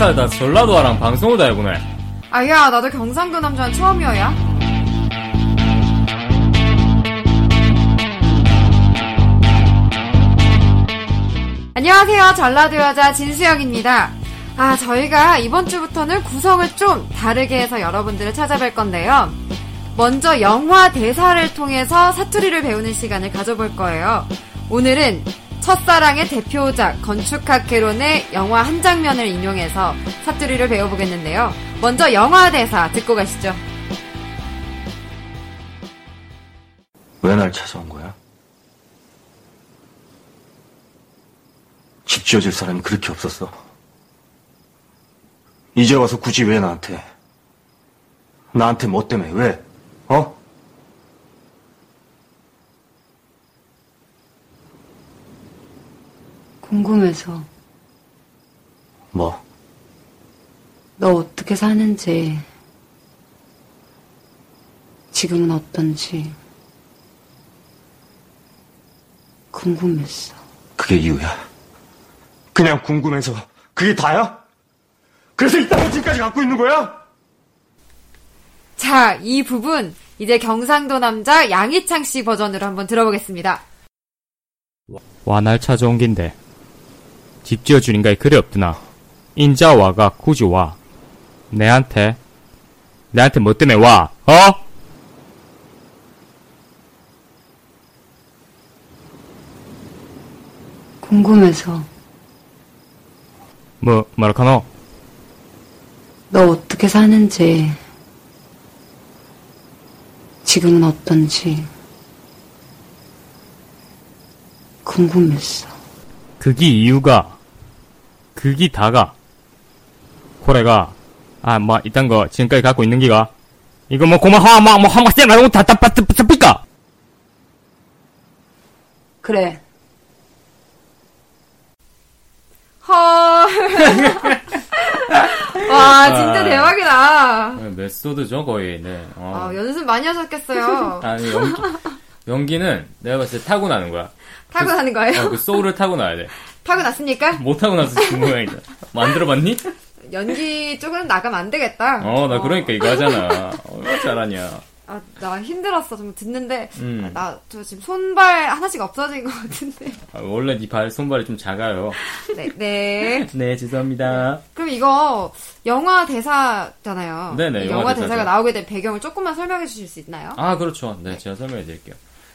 살다 전라도와랑 방송을 다 해보네. 아야, 나도 경상도 남자는 처음이어야. 안녕하세요. 전라도 여자 진수영입니다. 아, 저희가 이번 주부터는 구성을 좀 다르게 해서 여러분들을 찾아뵐 건데요. 먼저 영화 대사를 통해서 사투리를 배우는 시간을 가져볼 거예요. 오늘은 첫사랑의 대표작 건축학개론의 영화 한 장면을 인용해서 사투리를 배워보겠는데요. 먼저 영화 대사 듣고 가시죠. 왜 날 찾아온 거야? 집 지어줄 사람이 그렇게 없었어. 이제 와서 굳이 왜 나한테? 나한테 뭐 때문에 왜? 어? 궁금해서 뭐? 너 어떻게 사는지 지금은 어떤지 궁금했어. 그게 이유야. 그냥 궁금해서 그게 다야? 그래서 이딴 지금까지 갖고 있는 거야? 자, 이 부분 이제 경상도 남자 양희창 씨 버전으로 한번 들어보겠습니다. 와날 찾아온 긴데 집 지어주nin가에 그리 없드나. 인자 와가 굳이 와. 내한테 내한테 뭐 때문에 와? 어? 궁금해서. 뭐 뭐라카노? 너 어떻게 사는지 지금은 어떤지 궁금했어. 그게 이유가 그게 다가 코레가 아뭐 이딴 거 지금까지 갖고 있는 기가 이거 뭐 고마 화막 뭐 화막 쎄 말고 다다 빠뜨 빠삐까 그래. 헐. 와, 진짜 대박이다. 메소드죠 거의 네 아, 연습 많이 하셨겠어요. 아니 연기 연기는 내가 봤을 때 타고 나는 거야 타고 나는 거예요? 어, 그 소울을 타고 나야 돼 타고 났습니까? 못 타고 나서 지금 모양이다 만들어봤니? 연기 쪽은 나가면 안 되겠다. 어나 그러니까 이거 하잖아 어, 잘하냐 아, 나 힘들었어. 좀 듣는데. 음. 아, 나, 저 지금 손발 하나씩 없어진 것 같은데. 아, 원래 네 발 손발이 좀 작아요 네, 네. 네 죄송합니다 그럼 이거 영화 대사잖아요. 네네, 이 영화 영화. 대사가 나오게 된 배경을 조금만 설명해 주실 수 있나요? 아, 그렇죠. 네, 제가 설명해 드릴게요.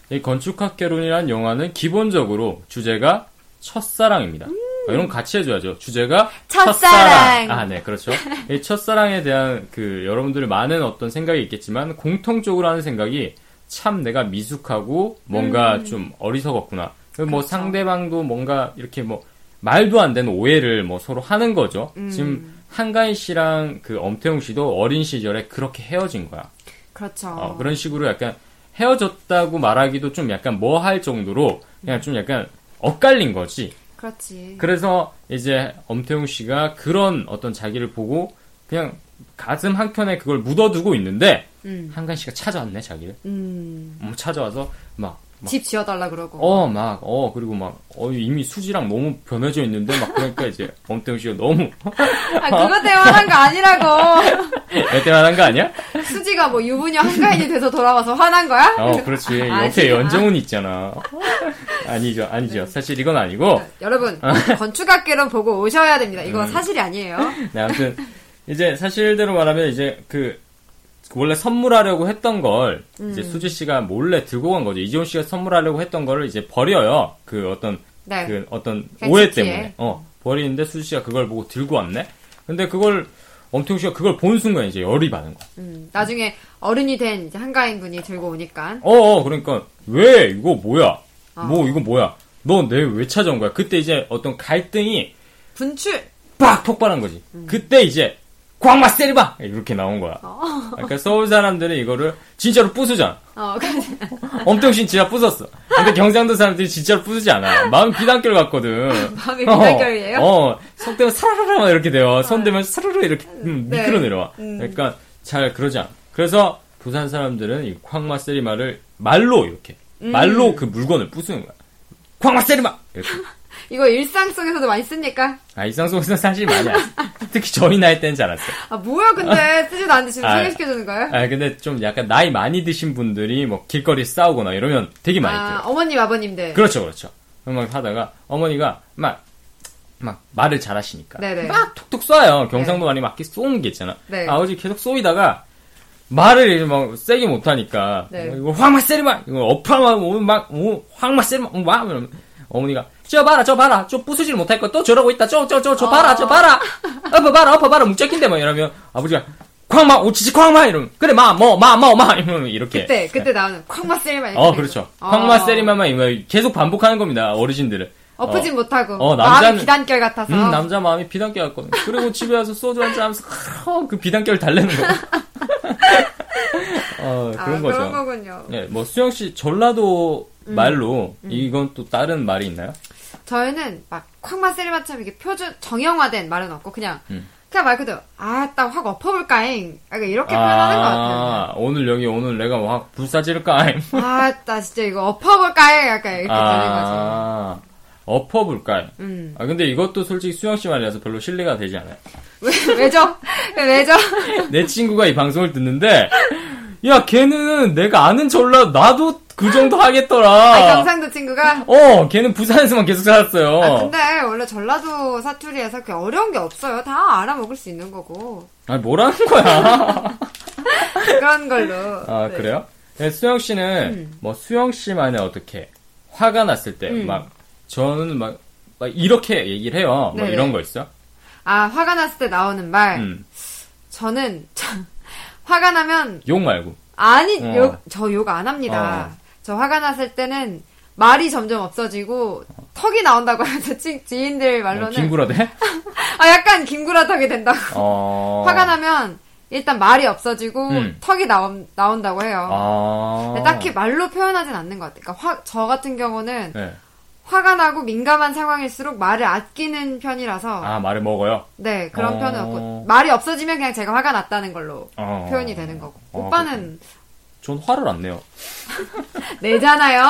이 건축학개론이라는 영화는 기본적으로 주제가 첫사랑입니다. 어, 이런 거 같이 해줘야죠. 주제가 첫사랑. 아, 네, 그렇죠. 이 첫사랑에 대한 그 여러분들의 많은 어떤 생각이 있겠지만 공통적으로 하는 생각이 참 내가 미숙하고 뭔가 좀 어리석었구나. 뭐 음. 그렇죠. 상대방도 뭔가 이렇게 뭐 말도 안 되는 오해를 뭐 서로 하는 거죠. 음. 지금 한가인 씨랑 그 엄태웅 씨도 어린 시절에 그렇게 헤어진 거야. 그렇죠. 어, 그런 식으로 약간 헤어졌다고 말하기도 좀 약간 뭐 할 정도로 그냥 좀 약간 엇갈린 거지. 그렇지. 그래서 이제 엄태웅 씨가 그런 어떤 자기를 보고 그냥 가슴 한켠에 그걸 묻어두고 있는데 음. 한간 씨가 찾아왔네 자기를. 음. 음, 찾아와서 막 막, 집 지어달라 그러고. 어, 막, 어, 그리고 막, 어, 이미 수지랑 너무 변해져 있는데, 막, 그러니까 이제, 엄태웅 씨가 너무, 아, 그것 때문에 화난 거 아니라고. 애 때문에 한거 아니야? 수지가 뭐 유부녀 한가인이 돼서 돌아와서 화난 거야? 어, 그렇지. 아니야. 옆에 연정훈 있잖아. 아니죠, 아니죠. 사실 이건 아니고, 여러분, 어. 건축학개론 보고 오셔야 됩니다. 이거 음. 사실이 아니에요. 네, 아무튼 이제 사실대로 말하면 이제 그 원래 선물하려고 했던 걸 이제 음. 수지 씨가 몰래 들고 간 거죠. 이재훈 씨가 선물하려고 했던 거를 이제 버려요. 그 어떤 네. 그 어떤. 오해 때문에 어 버리는데 수지 씨가 그걸 보고 들고 왔네. 근데 그걸 엄태웅 씨가 그걸 본 순간 이제 열이 받은 거야. 음, 나중에 어른이 된 이제 한가인 군이 들고 오니까. 어, 어 그러니까 왜 이거 뭐야? 어. 뭐 이거 뭐야? 너 내 왜 찾아온 거야? 그때 이제 어떤 갈등이 분출! 빡 폭발한 거지. 그때 이제 광마 세리바 이렇게 나온 거야. 그러니까 서울 사람들은 이거를 진짜로 부수잖아. 어, 엄태웅 씨는 진짜 부쉈어. 근데 경상도 사람들이 진짜로 부수지 않아. 마음 비단결 같거든. 마음이 비단결이에요? 어, 어, 속 대면 사르르 이렇게 돼요. 손 대면 사르르 이렇게 음, 네. 미끄러 내려와. 음. 그러니까 잘 그러지 않아. 그래서 부산 사람들은 이 광마 세리마를 말로 이렇게 말로 그 물건을 부수는 거야. 광마 세리마 이렇게. 이거 일상 속에서도 많이 씁니까? 아, 이상 속에서 사실 많이 안 써. 특히 저희 나이 때는 잘 안 써요. 아, 뭐야, 근데. 쓰지도 않는데 지금 아, 소개시켜주는 거예요? 아, 근데 좀 약간 나이 많이 드신 분들이 뭐 길거리 싸우거나 이러면 되게 많이 아, 들어요. 어머님, 아버님들. 그렇죠, 그렇죠. 막 하다가 어머니가 막, 막 말을 잘 하시니까. 네네. 막 툭툭 쏴요. 경상도 말이 막 이렇게 쏘는 게 있잖아. 네. 아버지 계속 쏘이다가 말을 이제 막 세게 못하니까. 네. 이거 확마 세리마! 이거 어파마, 뭐 막, 뭐, 확마 세리마, 막, 이러면 어머니가 저 봐라, 저 봐라, 저 부수질 못할 거 또 저러고 있다, 저, 저, 저, 저 봐라, 저 봐라, 엎어 봐라, 엎어 봐라, 묵적인데, 막 이러면 아버지가 쾅마, 오치지 쾅마! 이러면, 그래, 마, 뭐, 마, 뭐, 마! 이러면 이렇게. 그때, 그때 나오는 쾅마 세리마. 이렇게 어. 그렇죠. 어. 쾅마 세리마마 이거 계속 반복하는 겁니다, 어르신들은. 엎으진 어. 못하고. 어, 마음이 남자는- 비단결 같아서. 음, 남자 마음이 비단결 같거든. 그리고 집에 와서 소주 한잔 하면서, 어, 그 비단결 달래는 거. 어, 아, 그런 거죠. 그런 거군요. 네, 뭐, 수영 씨, 전라도 음. 말로, 이건 또 다른 말이 있나요? 저희는 막 쾅마 세리마처럼 이게 표준 정형화된 말은 없고 그냥 음. 그냥 말 그대로 아딱 확 엎어볼까잉 이렇게 표현하는 것 같아요. 아, 오늘 여기, 오늘 내가 확 불사질까? 아따 진짜 이거 엎어볼까잉 약간 이렇게 되는 거지. 아, 엎어볼까요? 음. 아, 근데 이것도 솔직히 수영 씨 말이라서 별로 신뢰가 되지 않아요. 왜, 왜죠? 왜죠? 내 친구가 이 방송을 듣는데, 야, 걔는 내가 아는 전라, 나도 그 정도 하겠더라. 아, 경상도 친구가 어, 걔는 부산에서만 계속 살았어요. 아, 근데 원래 전라도 사투리에서 그렇게 어려운 게 없어요. 다 알아먹을 수 있는 거고. 아니, 뭐라는 거야. 그런 걸로. 아, 네. 그래요? 네, 수영 씨는, 음. 뭐, 수영 씨만의 어떻게, 화가 났을 때, 음. 막, 저는 막, 막 이렇게 얘기를 해요. 뭐 네네. 이런 거 있어? 아, 화가 났을 때 나오는 말. 음, 저는, 화가 나면, 욕 말고. 아니, 어. 욕, 저 욕 안 합니다. 저 화가 났을 때는 말이 점점 없어지고, 턱이 나온다고 지, 지인들 어, 말로는. 김구라 돼? 아, 약간 김구라 턱이 된다고. 어. 화가 나면, 일단 말이 없어지고, 음. 턱이 나온, 나온다고 해요. 아. 딱히 말로 표현하진 않는 것 같아요. 그러니까 화, 저 같은 경우는 네. 화가 나고 민감한 상황일수록 말을 아끼는 편이라서 아, 말을 먹어요? 네 그런 어. 편은 없고 말이 없어지면 그냥 제가 화가 났다는 걸로 어. 표현이 되는 거고 어, 오빠는 전 화를 안 내요. 내잖아요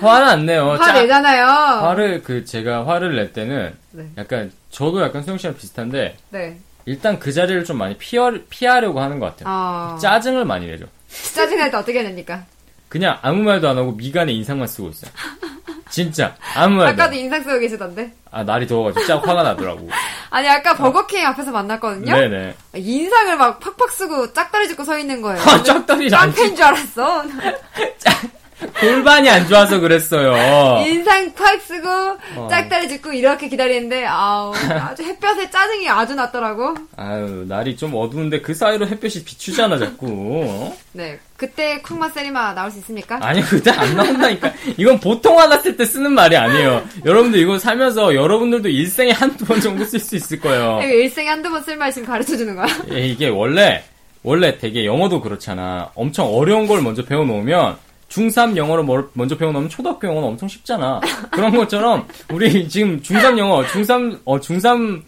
화를 안 내요. 화 짜- 내잖아요 화를 그 제가 화를 낼 때는 네. 약간 저도 약간 수영 씨랑 비슷한데 네 일단 그 자리를 좀 많이 피하, 피하려고 하는 것 같아요. 어, 짜증을 많이 내죠. 짜증날 때 어떻게 냅니까 그냥 아무 말도 안 하고 미간에 인상만 쓰고 있어요. 진짜 아무 말도. 아까도 인상 쓰고 계시던데 아 날이 더워가지고 짜 화가 나더라고. 아니 아까 버거킹 앞에서 만났거든요 네네. 인상을 막 팍팍 쓰고 짝다리 짚고 서 있는 거예요 아, 짝다리 안 깡패인 줄 알았어 골반이 안 좋아서 그랬어요. 인상 팍 쓰고 어. 짝다리 짚고 이렇게 기다리는데 아우 아주 햇볕에 짜증이 아주 났더라고. 아유 날이 좀 어두운데 그 사이로 햇볕이 비추잖아 자꾸. 어? 네 그때 쿵마 세리마 나올 수 있습니까? 아니 그때 안 나온다니까. 이건 보통 화났을 때 쓰는 말이 아니에요. 여러분들 이거 살면서 여러분들도 일생에 한두 번 정도 쓸 수 있을 거예요. 이거 일생에 한두 번 쓸 말 지금 가르쳐 주는 거야? 예, 이게 원래 원래 되게 영어도 그렇잖아. 엄청 어려운 걸 먼저 배워놓으면 중3 영어를 뭘- 먼저 배워놓으면 초등학교 영어는 엄청 쉽잖아. 그런 것처럼 우리 지금 중3 영어, 중3 어 중3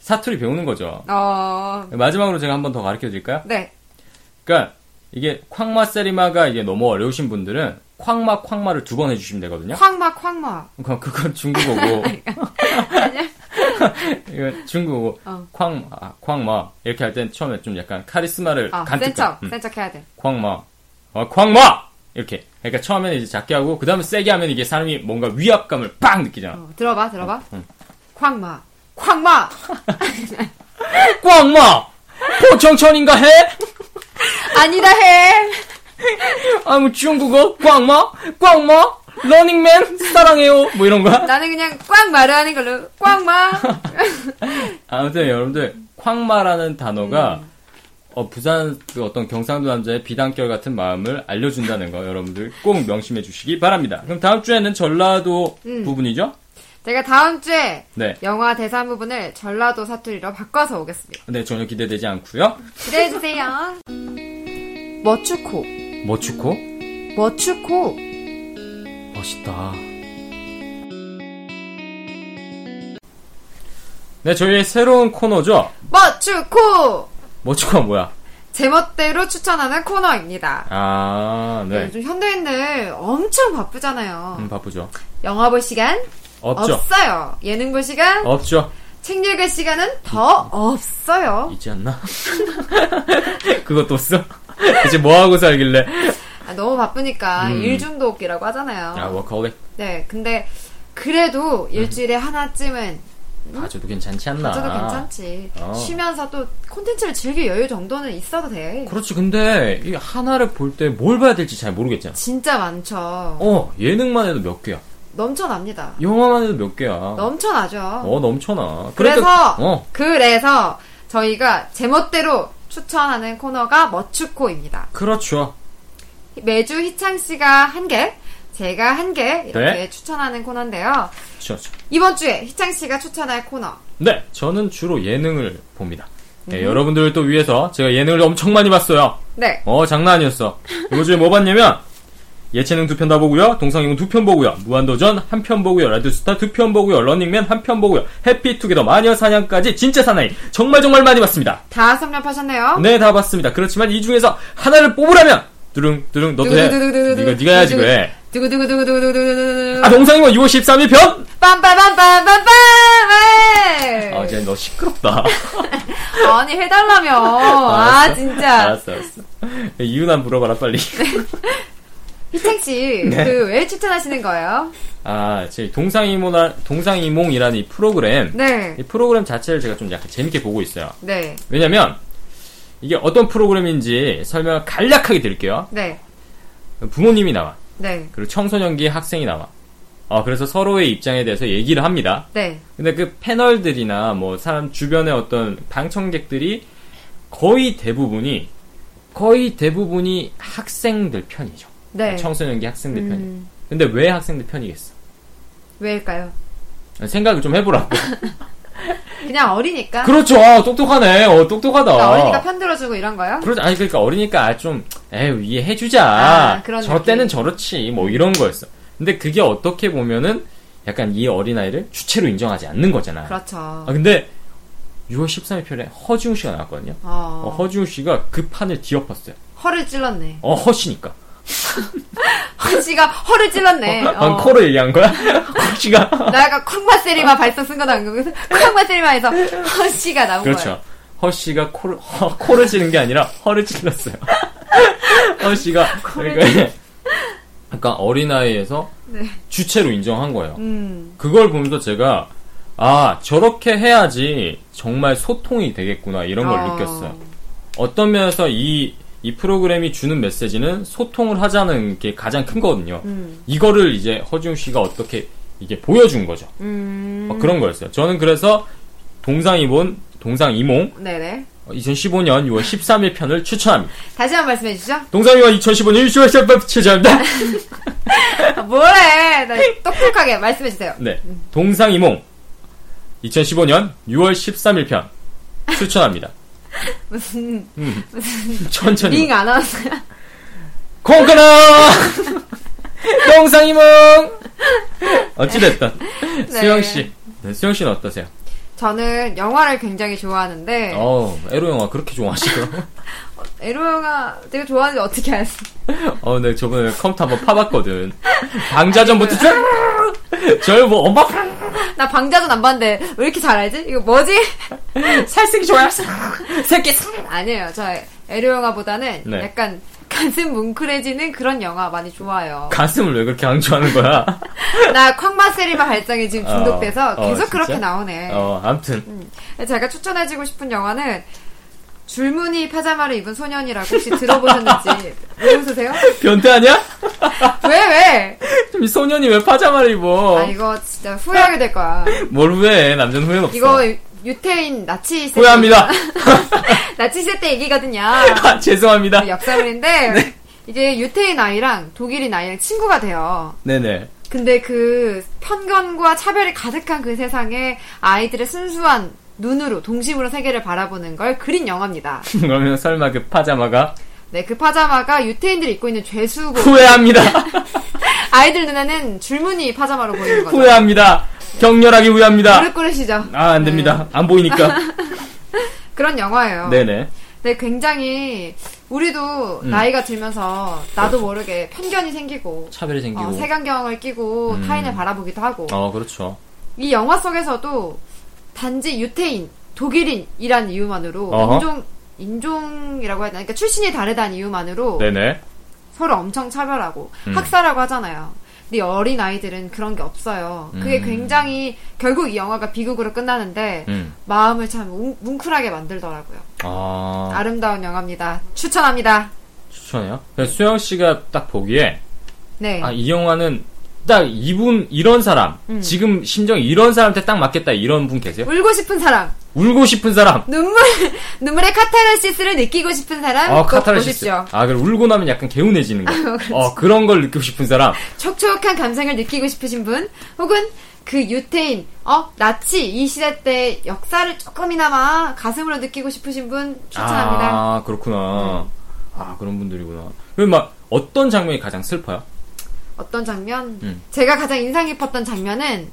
사투리 배우는 거죠. 어, 마지막으로 제가 한 번 더 가르쳐 드릴까요? 네. 그러니까 이게 쾅마 세리마가 이게 너무 어려우신 분들은 쾅마 쾅마를 두 번 해주시면 되거든요. 쾅마 쾅마. 그건, 그건 중국어고. 이거 중국어고. 어. 쾅, 아, 쾅마. 이렇게 할 땐 처음에 좀 약간 카리스마를 아, 간뜩. 센 척, 음, 센척 해야 돼. 쾅마. 어, 쾅마! 이렇게. 그러니까 처음에는 이제 작게 하고, 그 다음에 세게 하면 이게 사람이 뭔가 위압감을 빵 느끼잖아. 어, 들어봐, 들어봐. 응. 쾅마, 쾅마. 꽝마! 포청천인가 해? 아니다 해. 아, 뭐 중국어? 꽝마? 꽝마? 러닝맨? 사랑해요? 뭐 이런 거야? 나는 그냥 꽝 말하는 걸로 꽝마. 아무튼 여러분들 쾅마라는 단어가 음. 어, 부산 그 어떤 경상도 남자의 비단결 같은 마음을 알려준다는 거 여러분들 꼭 명심해 주시기 바랍니다. 그럼 다음 주에는 전라도 음. 부분이죠? 제가 다음 주에 네. 영화 대사 부분을 전라도 사투리로 바꿔서 오겠습니다. 네, 전혀 기대되지 않고요. 기대해 주세요. 머추코, 머추코? 머추코. 멋있다. 네, 저희의 새로운 코너죠. 머추코. 머추코가 뭐야? 제멋대로 추천하는 코너입니다. 아, 네. 요즘 현대인들 엄청 바쁘잖아요. 음, 바쁘죠. 영화 볼 시간 없죠. 없어요. 예능 볼 시간, 없죠. 책 읽을 시간은 더 없어요. 있지 않나? 그것도 없어? 대체 뭐 하고 살길래? 아, 너무 바쁘니까 음. 일 중독이라고 하잖아요. 아, 워커홀릭 네, 근데 그래도 일주일에 하나쯤은 봐줘도 괜찮지 않나? 가져도 괜찮지. 어. 쉬면서 또 콘텐츠를 즐길 여유 정도는 있어도 돼. 그렇지. 근데 이 하나를 볼 때 뭘 봐야 될지 잘 모르겠잖아. 진짜 많죠. 어, 예능만 해도 몇 개야. 넘쳐납니다. 영화만 해도 몇 개야. 넘쳐나죠. 어, 넘쳐나. 그래서 그러니까, 어, 그래서 저희가 제멋대로 추천하는 코너가 머추코입니다. 그렇죠. 매주 희창 씨가 한 개, 제가 한 개 이렇게 네. 추천하는 코너인데요. 그렇죠. 이번 주에 희창 씨가 추천할 코너. 네, 저는 주로 예능을 봅니다. 네, 여러분들을 또 위해서 제가 예능을 엄청 많이 봤어요. 네. 어, 장난 아니었어. 이번 주에 뭐 봤냐면, 예체능 두 편 다 보고요. 동성이문 두편 보고요. 무한도전 한 편 보고요. 라디오스타 두 편 보고요. 런닝맨 한 편 보고요. 해피투게더 마녀 사냥까지 진짜 사나이 정말 정말 많이 봤습니다. 다 섭렵하셨네요. 네, 다 봤습니다. 그렇지만 이 중에서 하나를 뽑으라면 두릉 두릉 너도 해. 네가 네가 해야지 왜? 두구두구두구두구두구두구. 아, 동성이문 2월 13일 편? 빰빰빰빰빰빰! 왜? 아, 이제 너 시끄럽다. 아니, 해달라며. 아, 알았어. 진짜. 알았어, 알았어. 이유나 물어봐라 빨리. 희창 씨, 네. 그, 왜 추천하시는 거예요? 아, 제 동상이몽 동상이몽이라는 이 프로그램. 네. 이 프로그램 자체를 제가 좀 약간 재밌게 보고 있어요. 네. 왜냐면 이게 어떤 프로그램인지 설명을 간략하게 드릴게요. 네. 부모님이 나와. 네. 그리고 청소년기 학생이 나와. 어, 그래서 서로의 입장에 대해서 얘기를 합니다. 네. 근데 그 패널들이나 뭐 사람 주변의 어떤 방청객들이 거의 대부분이 거의 대부분이 학생들 편이죠. 네. 청소년기 학생들 편이. 음, 근데 왜 학생들 편이겠어? 왜일까요? 생각을 좀 해보라고. 그냥 어리니까? 그렇죠. 똑똑하네. 어, 똑똑하다. 그러니까 어리니까 편들어주고 이런 거요? 그렇지. 아니, 그러니까 어리니까 좀, 에휴, 이해해주자. 아, 그런 저 느낌. 때는 저렇지. 뭐 이런 거였어. 근데 그게 어떻게 보면은 약간 이 어린아이를 주체로 인정하지 않는 거잖아. 그렇죠. 아, 근데 6월 13일 편에 허지웅 씨가 나왔거든요. 어, 어, 허지웅 씨가 그 판을 뒤엎었어요. 허를 찔렀네. 어, 허씨니까. 허 씨가 허를 찔렀네. 어. 방 코로 얘기한 거야? 허씨가. 나 약간 콩마세리마 발성 쓴 거다. 그래서 콩마세리마에서 허 씨가 나온 그렇죠. 거예요. 허씨가 코를, 허, 코를 찌는 게 아니라 허를 찔렀어요. 허씨가. 그러니까 약간 어린아이에서 네. 주체로 인정한 거예요. 음, 그걸 보면서 제가 아 저렇게 해야지 정말 소통이 되겠구나 이런 걸 어. 느꼈어요. 어떤 면에서 이, 이 프로그램이 주는 메시지는 소통을 하자는 게 가장 큰 거거든요. 음, 이거를 이제 허지웅 씨가 어떻게 이게 보여준 거죠. 음. 어, 그런 거였어요. 저는 그래서 동상이몽 동상이몽 네네. 2015년 6월 13일 편을 추천합니다. 다시 한 번 말씀해 주시죠. 동상이몽 2015년 6월 13일 추천합니다. 아, 뭐래. 나 똑똑하게 말씀해 주세요. 네. 동상이몽 2015년 6월 13일 편 추천합니다. 무슨, 음. 천천히. 링안 왔어요? 콩크나 동상이몽 어찌됐든 네. 수영 씨, 네, 수영 씨는 어떠세요? 저는 영화를 굉장히 좋아하는데, 어 에로 영화 그렇게 좋아하시고. 에로 영화 되게 좋아하는데 어떻게 아세요? 어, 네 저번에 컴퓨터 한번 파봤거든. 방자전부터 저뭐 엄마 나 방자전 안 봤는데 왜 이렇게 잘 알지? 이거 뭐지? 살색이 좋아요. 새끼. 아니에요. 저 에로 영화보다는 네. 약간 가슴 뭉클해지는 그런 영화 많이 좋아요. 가슴을 왜 그렇게 강조하는 거야? 나 쾅마세리마 발성이 지금 중독돼서 어, 어, 계속 진짜? 그렇게 나오네. 어, 아무튼 제가 추천해주고 싶은 영화는 줄무늬 파자마를 입은 소년이라고 혹시 들어보셨는지 왜 웃으세요? 변태 아니야? 왜 왜? 좀이 소년이 왜 파자마를 입어? 아 이거 진짜 후회하게 될 거야. 뭘 후회해? 남자는 후회는 없어. 이거 유태인 나치 세 후회합니다. 나치 세때 얘기거든요. 아, 죄송합니다. 그 역사물인데 네. 이제 유태인 아이랑 독일인 아이랑 친구가 돼요. 네네. 근데 그 편견과 차별이 가득한 그 세상에 아이들의 순수한 눈으로 동심으로 세계를 바라보는 걸 그린 영화입니다. 그러면 설마 그 파자마가 네, 그 파자마가 유태인들이 입고 있는 죄수고 후회합니다. 아이들 눈에는 줄무늬 파자마로 보이는 거죠. 후회합니다. 격렬하게 후회합니다. 무릎 꿇으시죠. 아, 안 됩니다. 안 보이니까. 네, 그런 영화예요. 네네. 네, 굉장히 우리도 음. 나이가 들면서 나도 모르게 편견이 생기고 차별이 생기고. 어, 색안경을 끼고 음. 타인을 바라보기도 하고 어, 그렇죠. 이 영화 속에서도 단지 유태인, 독일인이란 이유만으로 어허. 인종 인종이라고 해야 되나? 그러니까 출신이 다르다는 이유만으로 네네. 서로 엄청 차별하고 음. 학살하고 하잖아요. 근데 어린 아이들은 그런 게 없어요. 그게 음. 굉장히 결국 이 영화가 비극으로 끝나는데 음. 마음을 참 뭉- 뭉클하게 만들더라고요. 아, 아름다운 영화입니다. 추천합니다. 추천해요? 수영 씨가 딱 보기에, 네. 아, 이 영화는 딱 이분, 이런 사람, 음. 지금 심정이 이런 사람한테 딱 맞겠다, 이런 분 계세요? 울고 싶은 사람, 울고 싶은 사람. 눈물 눈물의 카타르시스를 느끼고 싶은 사람 아, 꼭 카타르시스. 보십시오. 아, 그럼 울고 나면 약간 개운해지는 거. 어, 그런 걸 느끼고 싶은 사람. 촉촉한 감성을 느끼고 싶으신 분, 혹은 그 유태인, 어 나치 이 시대 때 역사를 조금이나마 가슴으로 느끼고 싶으신 분 추천합니다. 아, 그렇구나. 아, 그런 분들이구나. 그럼 막, 어떤 장면이 가장 슬퍼요? 어떤 장면? 음. 제가 가장 인상 깊었던 장면은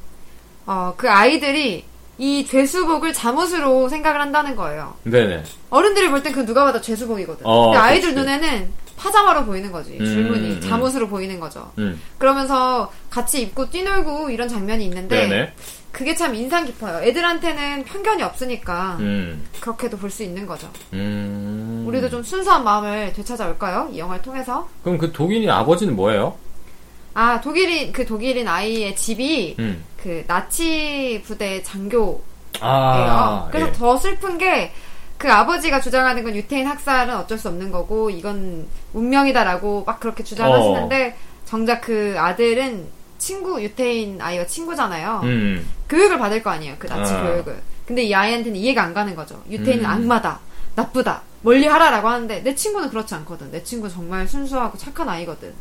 어, 그 아이들이 이 죄수복을 잠옷으로 생각을 한다는 거예요. 네네. 어른들이 볼 땐 그 누가 봐도 죄수복이거든. 어, 근데 아이들 그치. 눈에는 파자마로 보이는 거지. 음, 줄무늬, 음. 잠옷으로 보이는 거죠. 음. 그러면서 같이 입고 뛰놀고 이런 장면이 있는데 네네. 그게 참 인상 깊어요. 애들한테는 편견이 없으니까 음. 그렇게도 볼 수 있는 거죠. 음. 우리도 좀 순수한 마음을 되찾아올까요? 이 영화를 통해서. 그럼 그 독일인 아버지는 뭐예요? 아 독일인 그 독일인 아이의 집이 음. 그 나치 부대 장교예요. 아. 그래서 예. 더 슬픈 게 그 아버지가 주장하는 건 유태인 학살은 어쩔 수 없는 거고 이건 운명이다라고 막 그렇게 주장하시는데 정작 그 아들은 친구 유태인 아이와 친구잖아요. 음. 교육을 받을 거 아니에요. 그 나치 아. 교육을. 근데 이 아이한테는 이해가 안 가는 거죠. 유태인은 음. 악마다. 나쁘다. 멀리 하라라고 하는데 내 친구는 그렇지 않거든. 내 친구 는 정말 순수하고 착한 아이거든.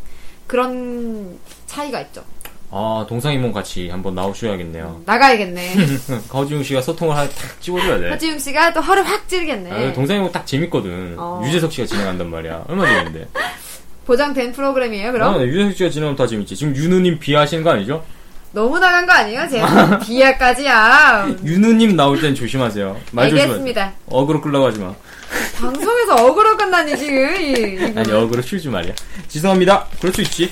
그런 차이가 있죠. 아, 동상이몽 같이 한번 나오셔야겠네요. 나가야겠네. 거지웅 씨가 소통을 하- 탁 찍어줘야 돼. 하지웅 씨가 또 허를 확 찌르겠네. 아, 동상이몽 딱 재밌거든. 어. 유재석 씨가 진행한단 말이야. 얼마나 재밌는데. 보장된 프로그램이에요, 그럼? 아, 네, 유재석 씨가 진행하면 더 재밌지. 지금 윤우님 비하하시는 거 아니죠? 너무 나간 거 아니에요? 제가 비하까지야. 윤우님 나올 땐 조심하세요. 말 조심하세요. 알겠습니다. 어그로 하지 마. 방송에서 어그로 끄나니 지금. 이-. 아니, 어그로 칠지 말이야. 죄송합니다. 그럴 수 있지.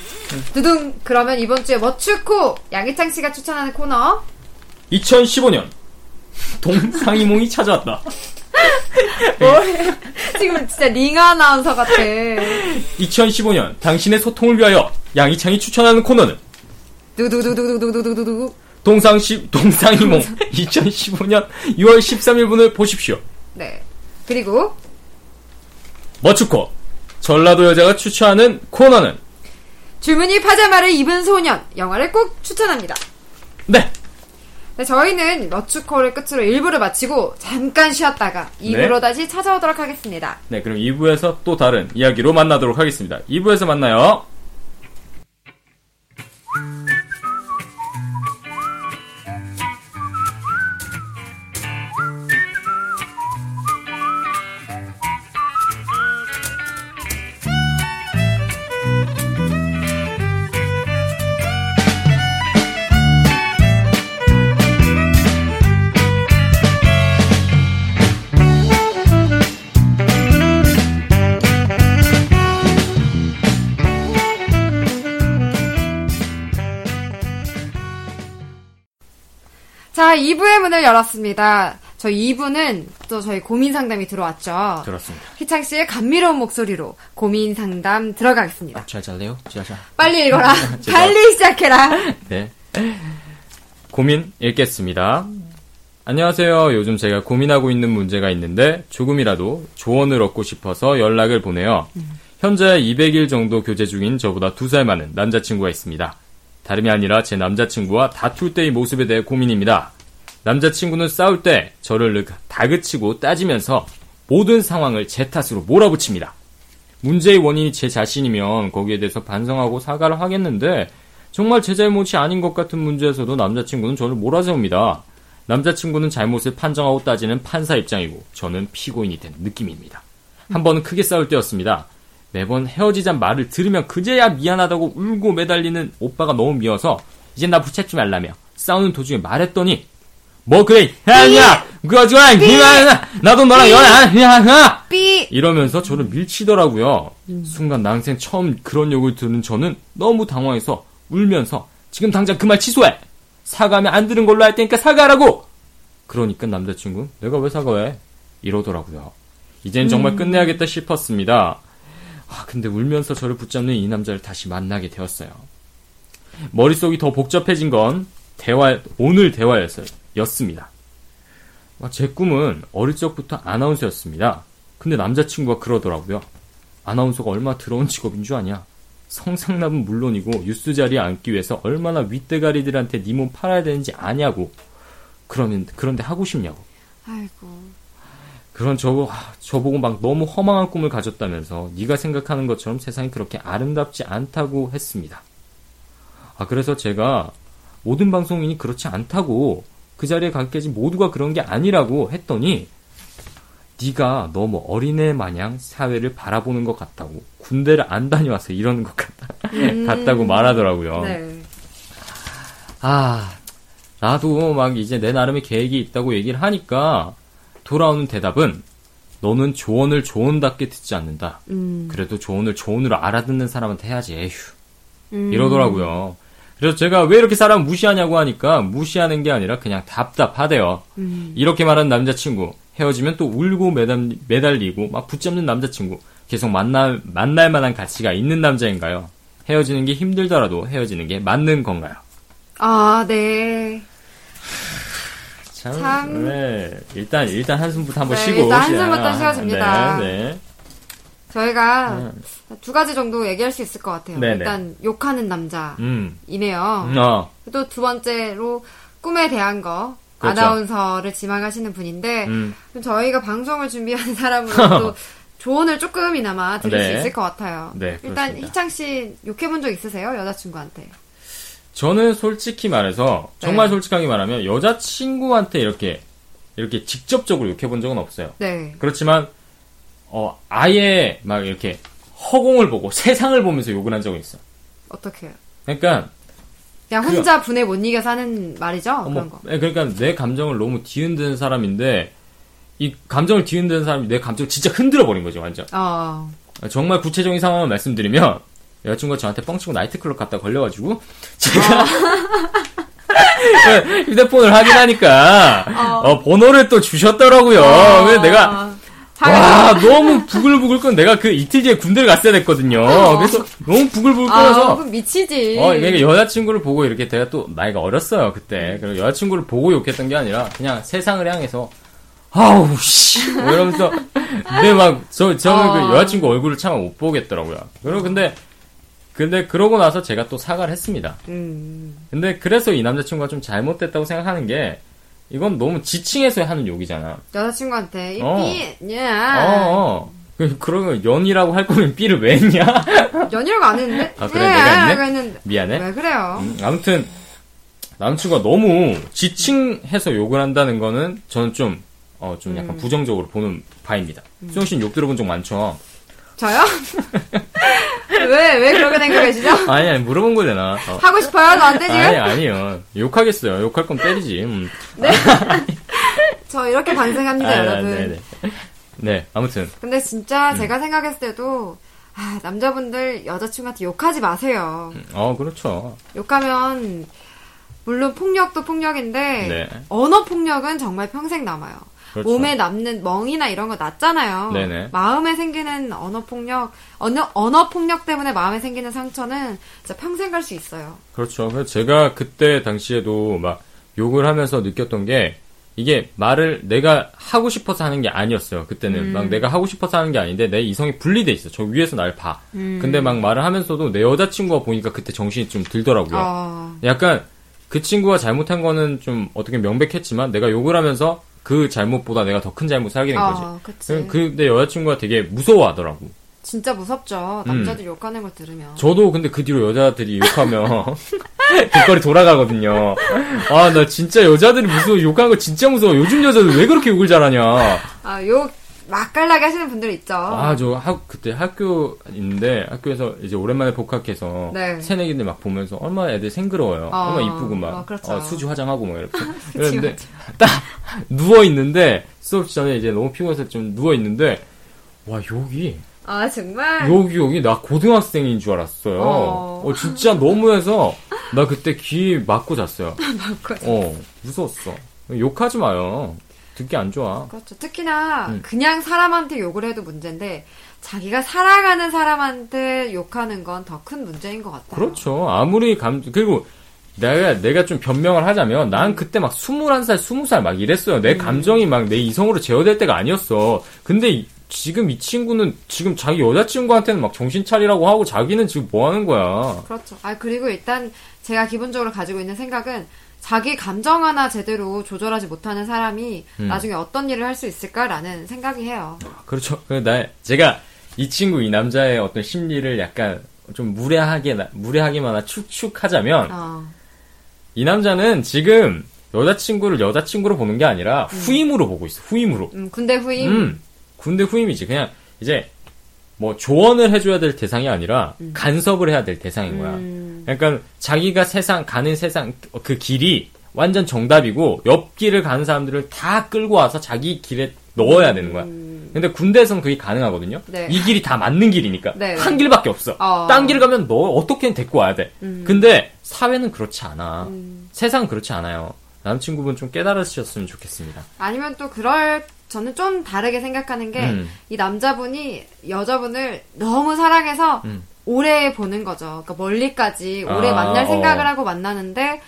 두둥. 그러면 이번 주에 머추코 양희창 씨가 추천하는 코너. 2015년. 동상이몽이 찾아왔다. 지금 진짜 링 아나운서 같아. 2015년 당신의 소통을 위하여 양희창이 추천하는 코너는 두두두두두두두두두. 동상 시 동상이몽 2015년 6월 13일분을 보십시오. 네. 그리고 머추코 전라도 여자가 추천하는 코너는 줄무늬 파자마를 입은 소년 영화를 꼭 추천합니다. 네 네, 저희는 머추코를 끝으로 1부를 마치고 잠깐 쉬었다가 2부로 네. 다시 찾아오도록 하겠습니다. 네, 그럼 2부에서 또 다른 이야기로 만나도록 하겠습니다. 2부에서 만나요. 2부의 문을 열었습니다. 저희 2부는 또 저희 고민 상담이 들어왔죠. 들었습니다. 희창 씨의 감미로운 목소리로 고민 상담 들어가겠습니다. 잘 잘래요? 지하자. 빨리 읽어라. 빨리 시작해라. 네. 고민 읽겠습니다. 안녕하세요. 요즘 제가 고민하고 있는 문제가 있는데 조금이라도 조언을 얻고 싶어서 연락을 보내요. 현재 200일 정도 교제 중인 저보다 두살 많은 남자친구가 있습니다. 다름이 아니라 제 남자친구와 다툴 때의 모습에 대해 고민입니다. 남자친구는 싸울 때 저를 늘 다그치고 따지면서 모든 상황을 제 탓으로 몰아붙입니다. 문제의 원인이 제 자신이면 거기에 대해서 반성하고 사과를 하겠는데 정말 제 잘못이 아닌 것 같은 문제에서도 남자친구는 저를 몰아세웁니다. 남자친구는 잘못을 판정하고 따지는 판사 입장이고 저는 피고인이 된 느낌입니다. 한 번은 크게 싸울 때였습니다. 매번 헤어지자 말을 들으면 그제야 미안하다고 울고 매달리는 오빠가 너무 미워서 이제 나 붙잡지 말라며 싸우는 도중에 말했더니 뭐 그래 아니야 그래가지고, 아, 그냥, 나도 너랑 연애 안 해, 그냥, 그냥! 삐! 이러면서 저를 밀치더라고요. 순간 난생 처음 그런 욕을 들은 저는 너무 당황해서 울면서 지금 당장 그 말 취소해! 사과하면 안 들은 걸로 할 테니까 사과하라고! 그러니까 남자친구, 내가 왜 사과해? 이러더라고요. 이젠 정말 끝내야겠다 싶었습니다. 아, 근데 울면서 저를 붙잡는 이 남자를 다시 만나게 되었어요. 머릿속이 더 복잡해진 건 대화, 오늘 대화였어요. 였습니다. 아, 제 꿈은 어릴 적부터 아나운서였습니다. 근데 남자친구가 그러더라고요. 아나운서가 얼마나 더러운 직업인 줄 아냐? 성상납은 물론이고 뉴스 자리에 앉기 위해서 얼마나 윗대가리들한테 네 몸 팔아야 되는지 아냐고. 그러면 그런데 하고 싶냐고. 아이고. 그런 저 저보고 막 너무 허망한 꿈을 가졌다면서 네가 생각하는 것처럼 세상이 그렇게 아름답지 않다고 했습니다. 아 그래서 제가 모든 방송인이 그렇지 않다고 그 자리에 갔겠지 모두가 그런 게 아니라고 했더니 네가 너무 어린애 마냥 사회를 바라보는 것 같다고 군대를 안 다녀와서 이러는 것 같다 같다고 말하더라고요. 네. 아, 나도 막 이제 내 나름의 계획이 있다고 얘기를 하니까 돌아오는 대답은 너는 조언을 조언답게 듣지 않는다. 음. 그래도 조언을 조언으로 알아듣는 사람한테 해야지. 에휴. 음. 이러더라고요. 그래서 제가 왜 이렇게 사람 무시하냐고 하니까 무시하는 게 아니라 그냥 답답하대요. 음. 이렇게 말하는 남자친구 헤어지면 또 울고 매달, 매달리고 막 붙잡는 남자친구 계속 만날 만날 만한 가치가 있는 남자인가요? 헤어지는 게 힘들더라도 헤어지는 게 맞는 건가요? 아, 네. 참, 참. 네. 일단 일단 한숨부터 한번 네, 쉬고 일단. 한숨부터 쉬어집니다. 네, 네. 저희가 음. 두 가지 정도 얘기할 수 있을 것 같아요. 네네. 일단 욕하는 남자이네요. 음, 어, 또두 번째로 꿈에 대한 거 그렇죠. 아나운서를 지망하시는 분인데 음. 좀 저희가 방송을 준비하는 사람으로도 조언을 조금이나마 드릴 네. 수 있을 것 같아요. 네, 일단. 희창 씨 욕해본 적 있으세요? 여자친구한테? 저는 솔직히 말해서 정말 네. 솔직하게 말하면 여자친구한테 이렇게 이렇게 직접적으로 욕해본 적은 없어요. 네. 그렇지만 어 아예 막 이렇게 허공을 보고 세상을 보면서 욕을 한 적은 있어. 어떻게 해요? 그러니까 그냥 혼자 분에 못 이겨서 하는 말이죠? 어머, 그런 거. 예, 그러니까 내 감정을 너무 뒤흔드는 사람인데 이 감정을 뒤흔드는 사람이 내 감정을 진짜 흔들어 버린 거죠, 완전. 어. 정말 구체적인 상황을 말씀드리면 여자친구가 저한테 뻥치고 나이트클럽 갔다 걸려가지고 제가 휴대폰을 확인하니까 어, 번호를 또 주셨더라고요. 그래서 내가 와 너무 부글부글 끓 내가 그 이틀 뒤에 군대를 갔어야 됐거든요. 그래서 너무 부글부글 아, 끓어서 그럼 미치지. 어, 이게 여자친구를 보고 이렇게 제가 또 나이가 어렸어요, 그때. 그래서 여자친구를 보고 욕했던 게 아니라 그냥 세상을 향해서 아우, 씨. 뭐 이러면서. 근데 막, 저, 저는 어. 그 여자친구 얼굴을 참 못 보겠더라고요. 그리고 근데, 근데 그러고 나서 제가 또 사과를 했습니다. 음. 근데 그래서 이 남자친구가 좀 잘못됐다고 생각하는 게, 이건 너무 지칭해서 하는 욕이잖아. 여자친구한테, 이 어. 삐, 어, 야. 어. 그, 그러면 연이라고 할 거면 삐를 왜 했냐? 연이라고 안 했는데? 아, 그래? 내가 했네? 했는데. 미안해. 왜 그래요? 음, 아무튼 남친과 너무 지칭해서 욕을 한다는 거는 저는 좀, 어, 좀 약간 부정적으로 보는 바입니다. 수영 씨는 욕 들어본 적 많죠? 저요? 왜, 왜 그렇게 생각하시죠 아니, 아니, 물어본 거잖아. 어. 하고 싶어요, 너한테 지금? 아니, 아니요. 욕하겠어요. 욕할 건 때리지. 음. 저 이렇게 반성합니다, 아, 여러분. 네, 네. 네, 아무튼. 근데 진짜 제가 생각했을 때도, 아, 남자분들 여자친구한테 욕하지 마세요. 어, 그렇죠. 욕하면, 물론 폭력도 폭력인데, 네. 언어 폭력은 정말 평생 남아요. 그렇죠. 몸에 남는 멍이나 이런 거 났잖아요. 네네. 마음에 생기는 언어 폭력, 언어, 언어 폭력 때문에 마음에 생기는 상처는 진짜 평생 갈 수 있어요. 그렇죠. 그래서 제가 그때 당시에도 막 욕을 하면서 느꼈던 게 이게 말을 내가 하고 싶어서 하는 게 아니었어요. 그때는 음. 막 내가 하고 싶어서 하는 게 아닌데 내 이성이 분리돼 있어. 저 위에서 날 봐. 음. 근데 막 말을 하면서도 내 여자친구가 보니까 그때 정신이 좀 들더라고요. 어, 약간 그 친구가 잘못한 거는 좀 어떻게 명백했지만 내가 욕을 하면서 그 잘못보다 내가 더 큰 잘못을 하게 된 거지. 어, 그치. 그, 내 여자친구가 되게 무서워하더라고. 진짜 무섭죠. 남자들 욕하는 걸 들으면. 음. 저도 근데 그 뒤로 여자들이 욕하면 길거리 돌아가거든요. 아, 나 진짜 여자들이 무서워. 욕하는 거 진짜 무서워. 요즘 여자들 왜 그렇게 욕을 잘하냐. 아, 욕 맛깔나게 하시는 분들 있죠. 아, 저 학, 그때 학교 있는데 학교에서 이제 오랜만에 복학해서 네. 새내기들 막 보면서 얼마나 애들 생그러워요. 어, 얼마나 이쁘고 막 어, 그렇죠. 어, 수지 화장하고 막 이렇게. 그런데 딱 누워 있는데 수업 전에 이제 너무 피곤해서 좀 누워 있는데 와 여기 아 정말. 여기 여기 나 고등학생인 줄 알았어요. 어. 어, 진짜 너무해서 나 그때 귀 막고 잤어요. 맞고. 어 무서웠어. 욕하지 마요. 듣기 안 좋아. 그렇죠. 특히나 음. 그냥 사람한테 욕을 해도 문제인데 자기가 사랑하는 사람한테 욕하는 건 더 큰 문제인 것 같아요. 그렇죠. 아무리 감 그리고 내가 내가 좀 변명을 하자면 난 그때 막 21살, 20살 막 이랬어요. 내 감정이 막 내 이성으로 제어될 때가 아니었어. 근데 이- 지금 이 친구는 지금 자기 여자친구한테는 막 정신 차리라고 하고 자기는 지금 뭐 하는 거야. 그렇죠. 아 그리고 일단 제가 기본적으로 가지고 있는 생각은 자기 감정 하나 제대로 조절하지 못하는 사람이 음. 나중에 어떤 일을 할 수 있을까라는 생각이 해요. 그렇죠. 그 나, 제가 이 친구, 이 남자의 어떤 심리를 약간 좀 무례하게, 나- 무례하게만 축축하자면, 어, 이 남자는 지금 여자친구를 여자친구로 보는 게 아니라 후임으로 보고 있어. 후임으로. 음, 군대 후임. 음, 군대 후임이지. 그냥 이제 뭐 조언을 해줘야 될 대상이 아니라 간섭을 해야 될 대상인 거야. 음, 그러니까 자기가 세상 가는 세상 그 길이 완전 정답이고 옆 길을 가는 사람들을 다 끌고 와서 자기 길에 넣어야 되는 거야. 근데 군대에서는 그게 가능하거든요. 음. 네. 이 길이 다 맞는 길이니까 네, 한 네. 길밖에 없어. 어. 딴길 가면 너 어떻게든 데리고 와야 돼. 음. 근데 사회는 그렇지 않아. 음. 세상은 그렇지 않아요. 남친구분 좀 깨달으셨으면 좋겠습니다. 아니면 또 그럴 저는 좀 다르게 생각하는 게이 음. 남자분이 여자분을 너무 사랑해서 음. 오래 보는 거죠. 그러니까 멀리까지 오래 아, 만날 생각을 어. 하고 만나는데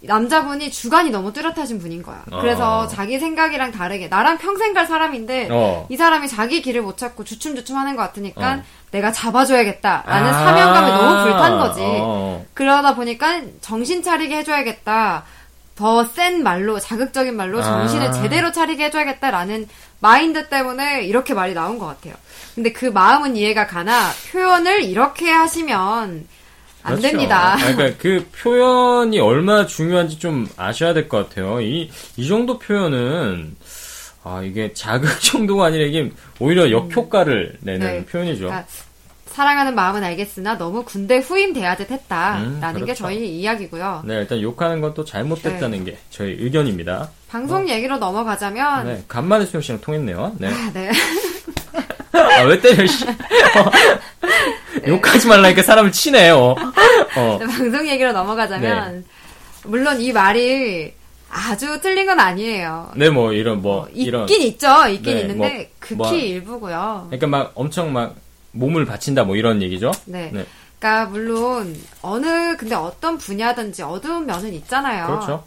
남자분이 주관이 너무 뚜렷하신 분인 거야. 그래서 어. 자기 생각이랑 다르게 나랑 평생 갈 사람인데 어. 이 사람이 자기 길을 못 찾고 주춤주춤 하는 것 같으니까 어. 내가 잡아줘야겠다라는 아. 사명감이 너무 불탄 거지. 어. 그러다 보니까 정신 차리게 해줘야겠다. 더 센 말로, 자극적인 말로 정신을 아. 제대로 차리게 해줘야겠다라는 마인드 때문에 이렇게 말이 나온 것 같아요. 근데 그 마음은 이해가 가나 표현을 이렇게 하시면 안 그렇죠. 됩니다. 아, 그러니까 그 표현이 얼마나 중요한지 좀 아셔야 될 것 같아요. 이, 이 정도 표현은, 아, 이게 자극 정도가 아니라 이게 오히려 역효과를 내는 네. 표현이죠. 그러니까 사랑하는 마음은 알겠으나 너무 군대 후임 대하듯 했다라는 음, 게 그렇죠. 저희 이야기고요. 네, 일단 욕하는 건 또 잘못됐다는 게 저희 의견입니다. 방송 얘기로 넘어가자면 네, 간만에 수영 씨랑 통했네요. 네. 아, 네. 아, 왜 때려, 씨. 어. 욕하지 말라니까 사람을 치네요. 어. 네, 방송 얘기로 넘어가자면 물론 이 말이 아주 틀린 건 아니에요. 네, 뭐, 이런, 뭐, 어, 있긴 이런. 있죠. 있긴 네, 있는데 뭐, 극히 뭐, 일부고요. 그러니까 막 엄청 막 몸을 바친다, 뭐 이런 얘기죠. 네. 네. 그러니까 물론 어느 근데 어떤 분야든지 어두운 면은 있잖아요. 그렇죠.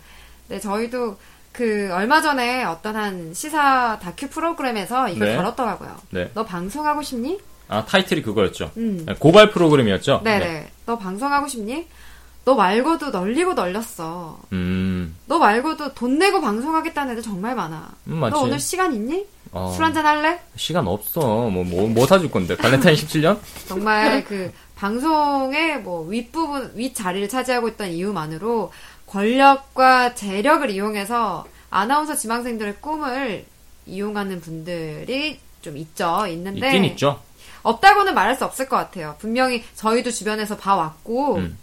네, 저희도 그 얼마 전에 어떤 한 시사 다큐 프로그램에서 이걸 네. 다뤘더라고요. 네. 너 방송하고 싶니? 아, 타이틀이 그거였죠. 음. 네, 고발 프로그램이었죠. 네네. 너 방송하고 싶니? 너 말고도 널리고 널렸어. 음, 너 말고도 돈 내고 방송하겠다는 애들 정말 많아. 음, 맞지. 너 오늘 시간 있니? 어, 술 한잔 할래? 시간 없어. 뭐, 뭐, 뭐 사줄 건데. 발렌타인 17년? 정말 그 방송의 뭐 윗부분, 윗자리를 차지하고 있던 이유만으로 권력과 재력을 이용해서 아나운서 지망생들의 꿈을 이용하는 분들이 좀 있죠. 있는데. 있긴 있죠. 없다고는 말할 수 없을 것 같아요. 분명히 저희도 주변에서 봐왔고, 음.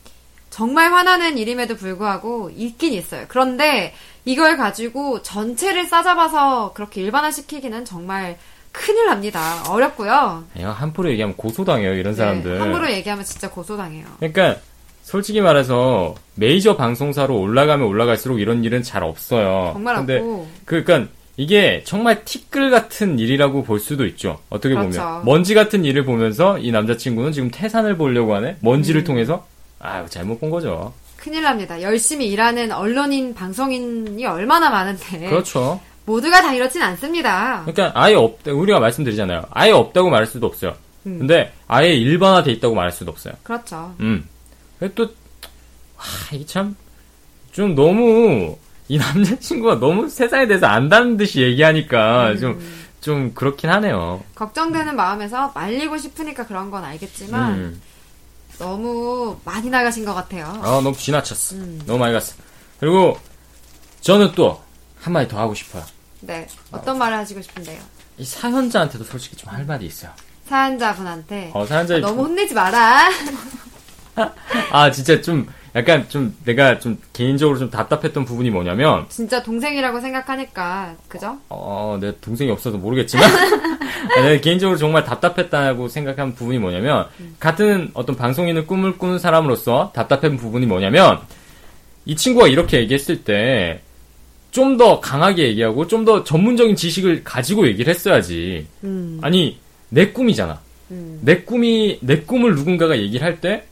정말 화나는 일임에도 불구하고 있긴 있어요. 그런데 이걸 가지고 전체를 싸잡아서 그렇게 일반화시키기는 정말 큰일 납니다. 어렵고요. 야, 함부로 얘기하면 고소당해요, 이런 사람들. 네, 함부로 얘기하면 진짜 고소당해요. 그러니까, 솔직히 말해서, 메이저 방송사로 올라가면 올라갈수록 이런 일은 잘 없어요. 정말 근데, 없고. 그러니까, 이게 정말 티끌 같은 일이라고 볼 수도 있죠. 어떻게 그렇죠. 보면. 먼지 같은 일을 보면서 이 남자친구는 지금 태산을 보려고 하네? 먼지를 음. 통해서? 아유, 잘못 본 거죠. 큰일 납니다. 열심히 일하는 언론인, 방송인이 얼마나 많은데. 그렇죠. 모두가 다 이렇진 않습니다. 그러니까 아예 없다 우리가 말씀드리잖아요. 아예 없다고 말할 수도 없어요. 음. 근데 아예 일반화돼 있다고 말할 수도 없어요. 그렇죠. 음. 또 하, 이게 참 좀 너무 이 남자친구가 너무 세상에 대해서 안다는 듯이 얘기하니까 좀좀 그렇긴 하네요. 걱정되는 마음에서 말리고 싶으니까 그런 건 알겠지만, 음. 너무 많이 나가신 것 같아요. 아 너무 지나쳤어. 음. 너무 많이 갔어. 그리고 저는 또 한마디 더 하고 싶어요. 네. 어떤 말을 하시고 싶은데요? 이 사연자한테도 솔직히 좀 할 말이 있어요. 사연자분한테. 어 사연자 너무 혼내지 마라. 아 진짜 좀 약간 좀 내가 좀 개인적으로 좀 답답했던 부분이 뭐냐면 진짜 동생이라고 생각하니까 그죠? 어, 내 동생이 없어서 모르겠지만 내가 개인적으로 정말 답답했다고 생각한 부분이 뭐냐면 같은 어떤 방송인의 꿈을 꾸는 사람으로서 답답한 부분이 뭐냐면 이 친구가 이렇게 얘기했을 때 좀 더 강하게 얘기하고 좀 더 전문적인 지식을 가지고 얘기를 했어야지. 음. 아니 내 꿈이잖아. 음. 내 꿈이 내 꿈을 누군가가 얘기를 할때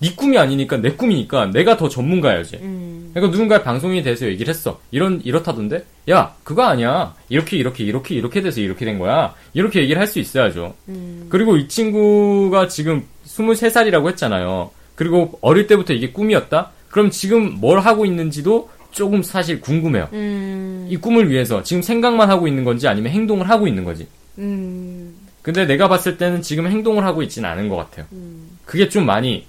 네 꿈이 아니니까 내 꿈이니까 내가 더 전문가야지. 음. 그러니까 누군가 방송인에 대해서 얘기를 했어. 이런 이렇다던데. 야 그거 아니야. 이렇게 이렇게 이렇게 이렇게 돼서 이렇게 된 거야. 이렇게 얘기를 할 수 있어야죠. 음. 그리고 이 친구가 지금 23살이라고 했잖아요. 그리고 어릴 때부터 이게 꿈이었다? 그럼 지금 뭘 하고 있는지도 조금 사실 궁금해요. 음. 이 꿈을 위해서 지금 생각만 하고 있는 건지 아니면 행동을 하고 있는 거지. 음. 근데 내가 봤을 때는 지금 행동을 하고 있지는 않은 것 같아요. 음. 그게 좀 많이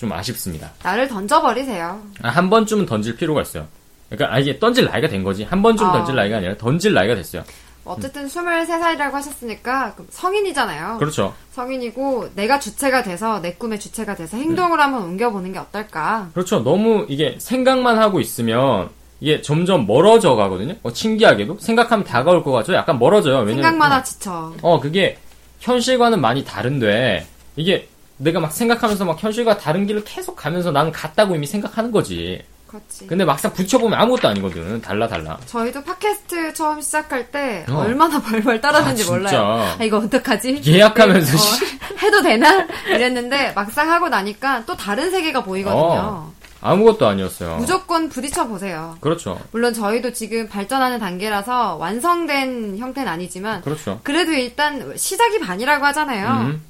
좀 아쉽습니다. 나를 던져버리세요. 아, 한 번쯤은 던질 필요가 있어요. 그러니까 아, 이게 던질 나이가 된 거지. 한 번쯤 아. 던질 나이가 아니라 던질 나이가 됐어요. 어쨌든 23살이라고 하셨으니까 그럼 성인이잖아요. 그렇죠. 성인이고 내가 주체가 돼서 내 꿈의 주체가 돼서 행동을 한번 옮겨보는 게 어떨까? 그렇죠. 너무 이게 생각만 하고 있으면 이게 점점 멀어져 가거든요. 어, 신기하게도 생각하면 다가올 것 같죠. 약간 멀어져요. 왜냐면 생각만 하 지쳐. 어 그게 현실과는 많이 다른데 이게 내가 막 생각하면서 막 현실과 다른 길을 계속 가면서 나는 같다고 이미 생각하는 거지. 그렇지. 근데 막상 붙여보면 아무것도 아니거든. 달라 달라. 저희도 팟캐스트 처음 시작할 때 어. 얼마나 벌벌 떨었는지 아. 몰라요. 아, 이거 어떡하지? 예약하면서 어, 해도 되나? 이랬는데 막상 하고 나니까 또 다른 세계가 보이거든요. 어. 아무것도 아니었어요. 무조건 부딪혀 보세요. 그렇죠. 물론 저희도 지금 발전하는 단계라서 완성된 형태는 아니지만 그렇죠. 그래도 일단 시작이 반이라고 하잖아요. 음.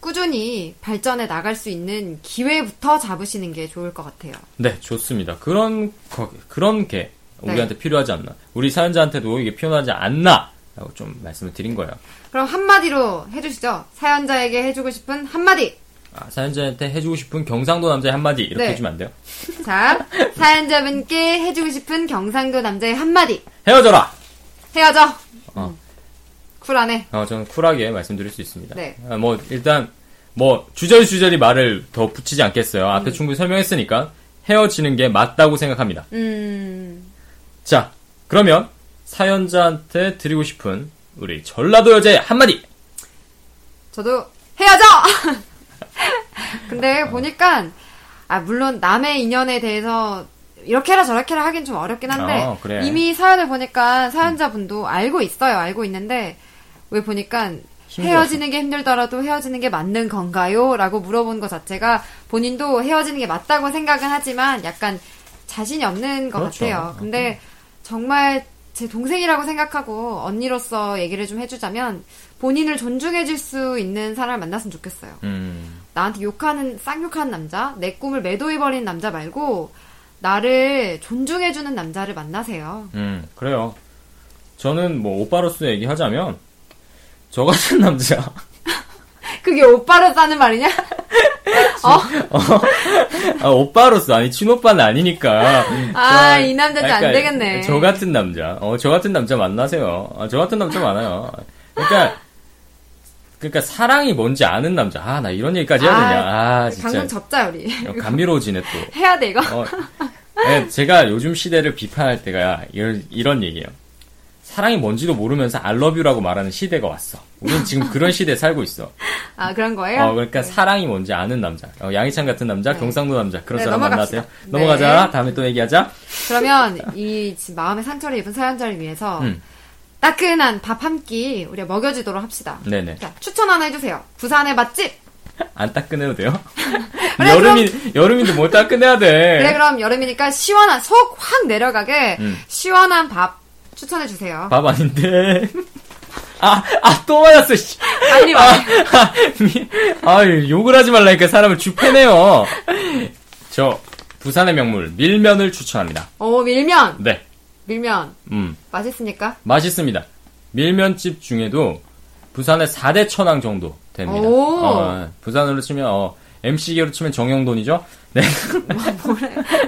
꾸준히 발전해 나갈 수 있는 기회부터 잡으시는 게 좋을 것 같아요. 네, 좋습니다. 그런 거, 그런 게 네. 우리한테 필요하지 않나. 우리 사연자한테도 이게 필요하지 않나. 라고 좀 말씀을 드린 거예요. 그럼 한마디로 해주시죠. 사연자에게 해주고 싶은 한마디. 아, 사연자한테 해주고 싶은 경상도 남자의 한마디 이렇게 네. 해주면 안 돼요? 자, 사연자분께 해주고 싶은 경상도 남자의 한마디. 헤어져라! 헤어져. 어. 쿨하네. 어, 저는 쿨하게 말씀드릴 수 있습니다. 네. 아, 뭐, 일단, 뭐, 주저리주저리 말을 더 붙이지 않겠어요. 음. 앞에 충분히 설명했으니까 헤어지는 게 맞다고 생각합니다. 음, 자, 그러면 사연자한테 드리고 싶은 우리 전라도 여자의 한마디! 저도 헤어져! 근데 보니까, 아, 물론 남의 인연에 대해서 이렇게 해라 저렇게 해라 하긴 좀 어렵긴 한데, 어, 그래. 이미 사연을 보니까 사연자분도 알고 있어요. 알고 있는데, 왜 보니까 힘들었어. 헤어지는 게 힘들더라도 헤어지는 게 맞는 건가요? 라고 물어본 것 자체가 본인도 헤어지는 게 맞다고 생각은 하지만 약간 자신이 없는 것 그렇죠. 같아요. 근데 정말 제 동생이라고 생각하고 언니로서 얘기를 좀 해주자면 본인을 존중해줄 수 있는 사람을 만났으면 좋겠어요. 음, 나한테 욕하는, 쌍욕하는 남자, 내 꿈을 매도해버리는 남자 말고 나를 존중해주는 남자를 만나세요. 음, 그래요. 저는 뭐, 오빠로서 얘기하자면, 저 같은 남자, 그게 오빠로 싸는 말이냐? 아, 오빠로서, 아니, 친오빠는 아니니까. 아, 저- 이 남자는 안 약간 되겠네. 저 같은 남자, 어, 저 같은 남자 만나세요. 아, 저 같은 남자 많아요. 그러니까, 그러니까 사랑이 뭔지 아는 남자. 아, 나 이런 얘기까지 해야 되냐. 아, 진짜. 방금 접자, 우리. 어, 감미로워지네 또. 해야 돼, 이거. 어, 네, 제가 요즘 시대를 비판할 때가 이런, 이런 얘기예요. 사랑이 뭔지도 모르면서 알러뷰라고 말하는 시대가 왔어. 우린 지금 그런 시대에 살고 있어. 아, 그런 거예요? 어, 그러니까 사랑이 뭔지 아는 남자. 어, 양희찬 같은 남자, 네. 경상도 남자. 그런 네, 사람 넘어갑시다. 만나세요. 네. 넘어가자. 다음에 또 얘기하자. 그러면 이 지금 마음의 상처를 입은 사연자를 위해서 음. 따끈한 밥 한 끼 우리가 먹여주도록 합시다. 네네. 자, 추천 하나 해주세요. 부산의 맛집. 안 따끈해도 돼요? 그래, 여름이, 여름인데 뭘 따끈해야 돼. 그래 그럼 여름이니까 시원한 속 확 내려가게 음. 시원한 밥 추천해 주세요. 밥 아닌데. 아, 아, 또 맞았어, 씨. 빨리 아, 와. 아, 미- 아유, 욕을 하지 말라니까 사람을 주패네요. 저, 부산의 명물, 밀면을 추천합니다. 오 밀면 네, 밀면 음, 맛있습니까? 맛있습니다. 밀면집 중에도 부산의 4대 천왕 정도 됩니다. 오. 어, 부산으로 치면, 어, MC계로 치면 정영돈이죠? 네.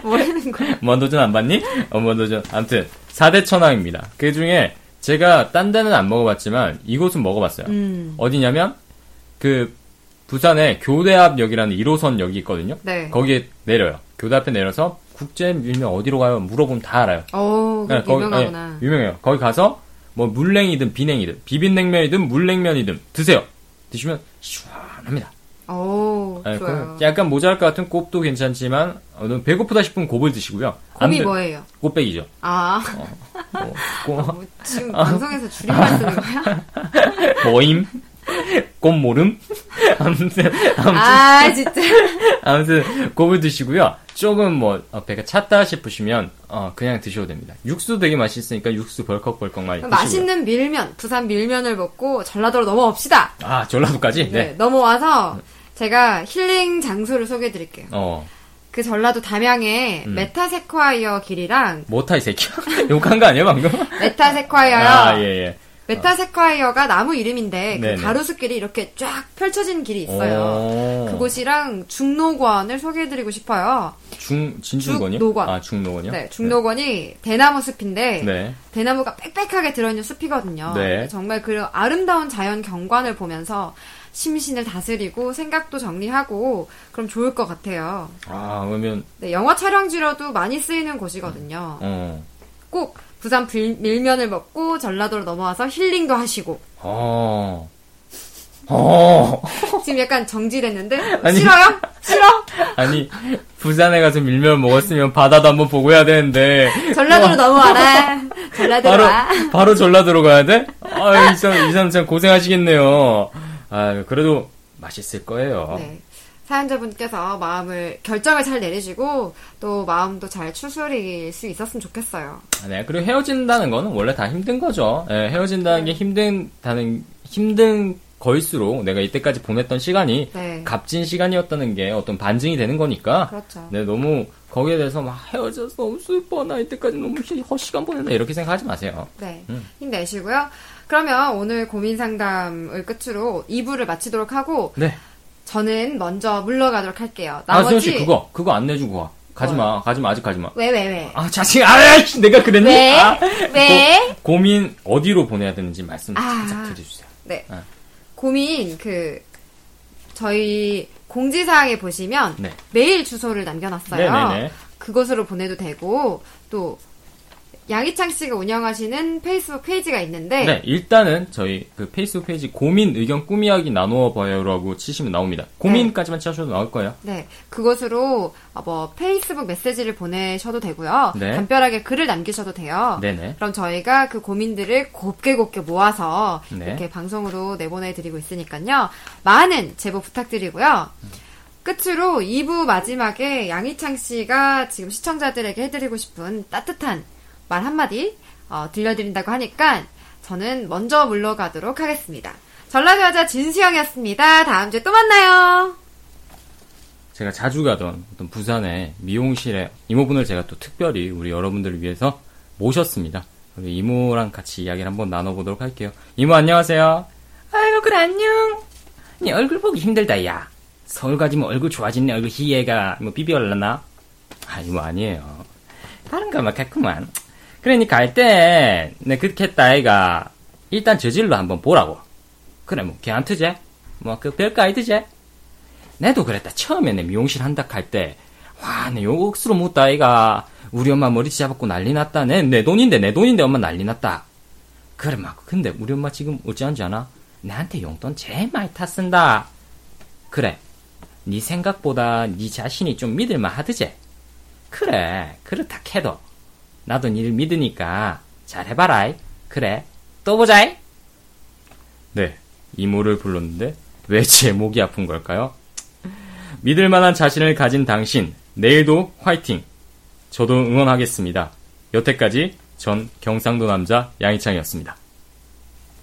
뭐라는 거야? 무한도전 안 봤니? 어, 무한도전. 아무튼, 4대 천왕입니다. 그 중에 제가 딴 데는 안 먹어봤지만 이곳은 먹어봤어요. 음. 어디냐면, 그, 부산에 교대앞역이라는 1호선 역이 있거든요. 네. 거기에 내려요. 교대 앞에 내려서 국제 밀면 어디로 가요? 물어보면 다 알아요. 오, 네, 그렇게 유명하구나. 네, 유명해요. 거기 가서 뭐 물냉이든 비냉이든 비빔냉면이든 물냉면이든 드세요. 드시면 시원합니다. 오, 네, 좋아요. 그 약간 모자랄 것 같은 곱도 괜찮지만 어, 배고프다 싶으면 곱을 드시고요. 안 곱이 돼- 뭐예요? 곱빼기죠. 아, 뭐, 곱, 뭐 지금 방송에서 줄임말 쓰는 거야? 모임, 곱모름. 아무튼 아무튼 아, 진짜. 아무튼 곱을 드시고요. 조금 뭐 어, 배가 찼다 싶으시면 어, 그냥 드셔도 됩니다. 육수 되게 맛있으니까 육수 벌컥벌컥 많이 드시고요. 맛있는 밀면, 부산 밀면을 먹고 전라도로 넘어옵시다. 아 전라도까지? 네, 네. 넘어와서 제가 힐링 장소를 소개해 드릴게요. 어 그 전라도 담양에 음. 메타세콰이어 길이랑 못하 이 새끼야. 욕한 거 아니에요 방금? 메타세콰이어요. 아 예 예. 메타세콰이어가 나무 이름인데 그. 가로수길이 이렇게 쫙 펼쳐진 길이 있어요. 오. 그곳이랑 죽녹원을 소개해드리고 싶어요. 중 진중권이요? 죽녹원. 아 죽녹원이요? 네, 중노관이 대나무 숲인데 네. 대나무가 빽빽하게 들어있는 숲이거든요. 네. 정말 그 아름다운 자연 경관을 보면서 심신을 다스리고 생각도 정리하고 그럼 좋을 것 같아요. 아 그러면 네, 영화 촬영지로도 많이 쓰이는 곳이거든요. 어. 꼭 부산 불- 밀면을 먹고 전라도로 넘어와서 힐링도 하시고 어. 어. 지금 약간 정지됐는데 아니. 싫어요? 싫어? 아니 부산에 가서 밀면 먹었으면 바다도 한번 보고 해야 되는데 전라도로 넘어와라. 전라도로 바로 와. 바로 전라도로 가야 돼? 아, 이 사람 이 사람 참 고생하시겠네요. 아, 그래도 맛있을 거예요. 네. 사연자분께서 마음을 결정을 잘 내리시고 또 마음도 잘 추스릴 수 있었으면 좋겠어요. 네, 그리고 헤어진다는 거는 원래 다 힘든 거죠. 예, 헤어진다는 게 힘든다는 힘든 거일수록 내가 이때까지 보냈던 시간이 네. 값진 시간이었다는 게 어떤 반증이 되는 거니까. 그렇죠. 네, 너무 거기에 대해서 막 헤어져서 너무 슬퍼 나 이때까지 너무 시- 헛시간 보낸다 이렇게 생각하지 마세요. 네. 음. 힘내시고요. 그러면 오늘 고민 상담을 끝으로 2부를 마치도록 하고 네. 저는 먼저 물러가도록 할게요. 아, 수현 나머지 씨 그거 그거 안 내주고 가. 가지 마. 가지 마. 아직 가지 마. 왜 왜 왜? 아, 자식. 아이씨, 내가 그랬니? 왜? 아, 왜? 고, 고민 어디로 보내야 되는지 말씀 아. 살짝 해주세요. 네. 아. 고민 그 저희 공지사항에 보시면 네. 메일 주소를 남겨놨어요. 네네네. 그곳으로 보내도 되고 또 양희창 씨가 운영하시는 페이스북 페이지가 있는데 네, 일단은 저희 그 페이스북 페이지 고민 의견 꿈 이야기 나누어 봐요라고 치시면 나옵니다. 고민까지만 치셔도 나올 거예요. 네, 그곳으로 어, 뭐 페이스북 메시지를 보내셔도 되고요. 네. 간편하게 글을 남기셔도 돼요. 네네. 그럼 저희가 그 고민들을 곱게 곱게 모아서 네. 이렇게 방송으로 내보내드리고 있으니까요. 많은 제보 부탁드리고요. 끝으로 2부 마지막에 양희창 씨가 지금 시청자들에게 해드리고 싶은 따뜻한 말 한마디 어, 들려드린다고 하니까 저는 먼저 물러가도록 하겠습니다. 전라도 여자 진수영이었습니다. 다음 주에 또 만나요. 제가 자주 가던 어떤 부산의 미용실에 이모분을 제가 또 특별히 우리 여러분들을 위해서 모셨습니다. 우리 이모랑 같이 이야기를 한번 나눠보도록 할게요. 이모 안녕하세요. 아이고 그래 안녕. 네 얼굴 보기 힘들다 야. 서울 가지면 얼굴 좋아진 내 얼굴 희애가 뭐 비비올라나? 아 이모 아니에요. 다른 거만 같구만. 그러니까 할때 내 그렇게 했다 아이가 일단 저질로 한번 보라고. 그래 뭐 걔한테제? 뭐 그 별거 아니드제? 내도 그랬다. 처음에 내 미용실 한다 할 때, 와, 내 억수로 묻다, 아이가. 우리 엄마 머리 잡았고 난리 났다. 내, 내 돈인데, 내 돈인데 엄마 난리 났다. 그래, 막, 근데 우리 엄마 지금 어찌한지 아나? 내한테 용돈 제일 많이 탔쓴다. 그래, 네 생각보다 네 자신이 좀 믿을만 하드제? 그래, 그렇다 캐도. 나도 니를 믿으니까 잘 해봐라. 그래, 또 보자이. 네, 이모를 불렀는데 왜 제 목이 아픈 걸까요? 믿을 만한 자신을 가진 당신, 내일도 화이팅! 저도 응원하겠습니다. 여태까지 전 경상도 남자 양희창이었습니다.